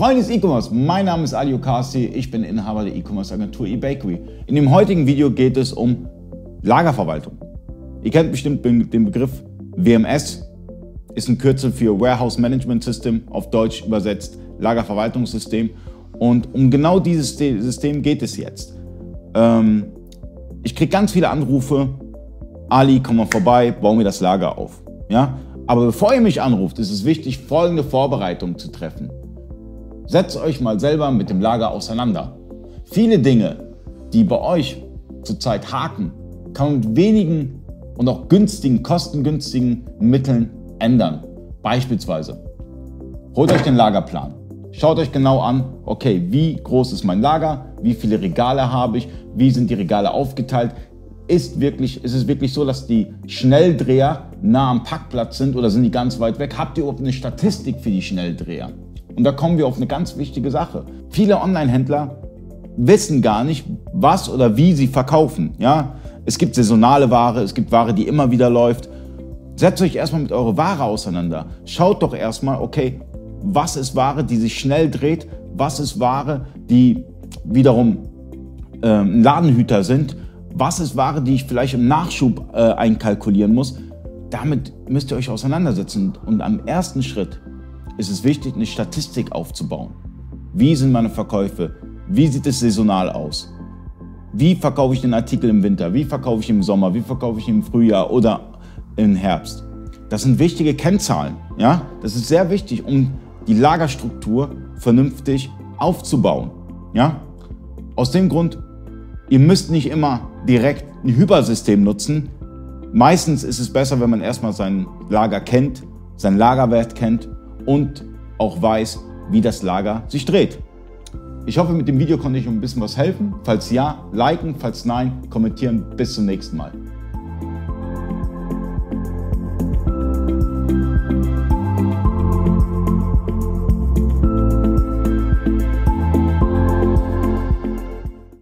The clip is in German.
Freunde des E-Commerce, mein Name ist Ali Okasi, ich bin Inhaber der E-Commerce Agentur eBakery. In dem heutigen Video geht es um Lagerverwaltung. Ihr kennt bestimmt den Begriff WMS, ist ein Kürzel für Warehouse Management System, auf Deutsch übersetzt Lagerverwaltungssystem. Und um genau dieses System geht es jetzt. Ähm, ich kriege ganz viele Anrufe, Ali, komm mal vorbei, bau mir das Lager auf. Ja? Aber bevor ihr mich anruft, ist es wichtig, folgende Vorbereitungen zu treffen. Setzt euch mal selber mit dem Lager auseinander. Viele Dinge, die bei euch zurzeit haken, kann man mit wenigen und auch günstigen, kostengünstigen Mitteln ändern. Beispielsweise, holt euch den Lagerplan. Schaut euch genau an, okay, wie groß ist mein Lager, wie viele Regale habe ich, wie sind die Regale aufgeteilt. Ist, wirklich, ist es wirklich so, dass die Schnelldreher nah am Packplatz sind oder sind die ganz weit weg? Habt ihr überhaupt eine Statistik für die Schnelldreher? Und da kommen wir auf eine ganz wichtige Sache. Viele Online-Händler wissen gar nicht, was oder wie sie verkaufen. Ja? Es gibt saisonale Ware, es gibt Ware, die immer wieder läuft. Setzt euch erstmal mit eurer Ware auseinander. Schaut doch erstmal, okay, was ist Ware, die sich schnell dreht, was ist Ware, die wiederum äh, Ladenhüter sind, was ist Ware, die ich vielleicht im Nachschub äh, einkalkulieren muss. Damit müsst ihr euch auseinandersetzen. Und am ersten Schritt ist es wichtig, eine Statistik aufzubauen. Wie sind meine Verkäufe? Wie sieht es saisonal aus? Wie verkaufe ich den Artikel im Winter? Wie verkaufe ich im Sommer? Wie verkaufe ich im Frühjahr oder im Herbst? Das sind wichtige Kennzahlen. Ja? Das ist sehr wichtig, um die Lagerstruktur vernünftig aufzubauen. Ja? Aus dem Grund, ihr müsst nicht immer direkt ein Hypersystem nutzen. Meistens ist es besser, wenn man erstmal sein Lager kennt, seinen Lagerwert kennt und auch weiß, wie das Lager sich dreht. Ich hoffe, mit dem Video konnte ich euch ein bisschen was helfen. Falls ja, liken, falls nein, kommentieren. Bis zum nächsten Mal.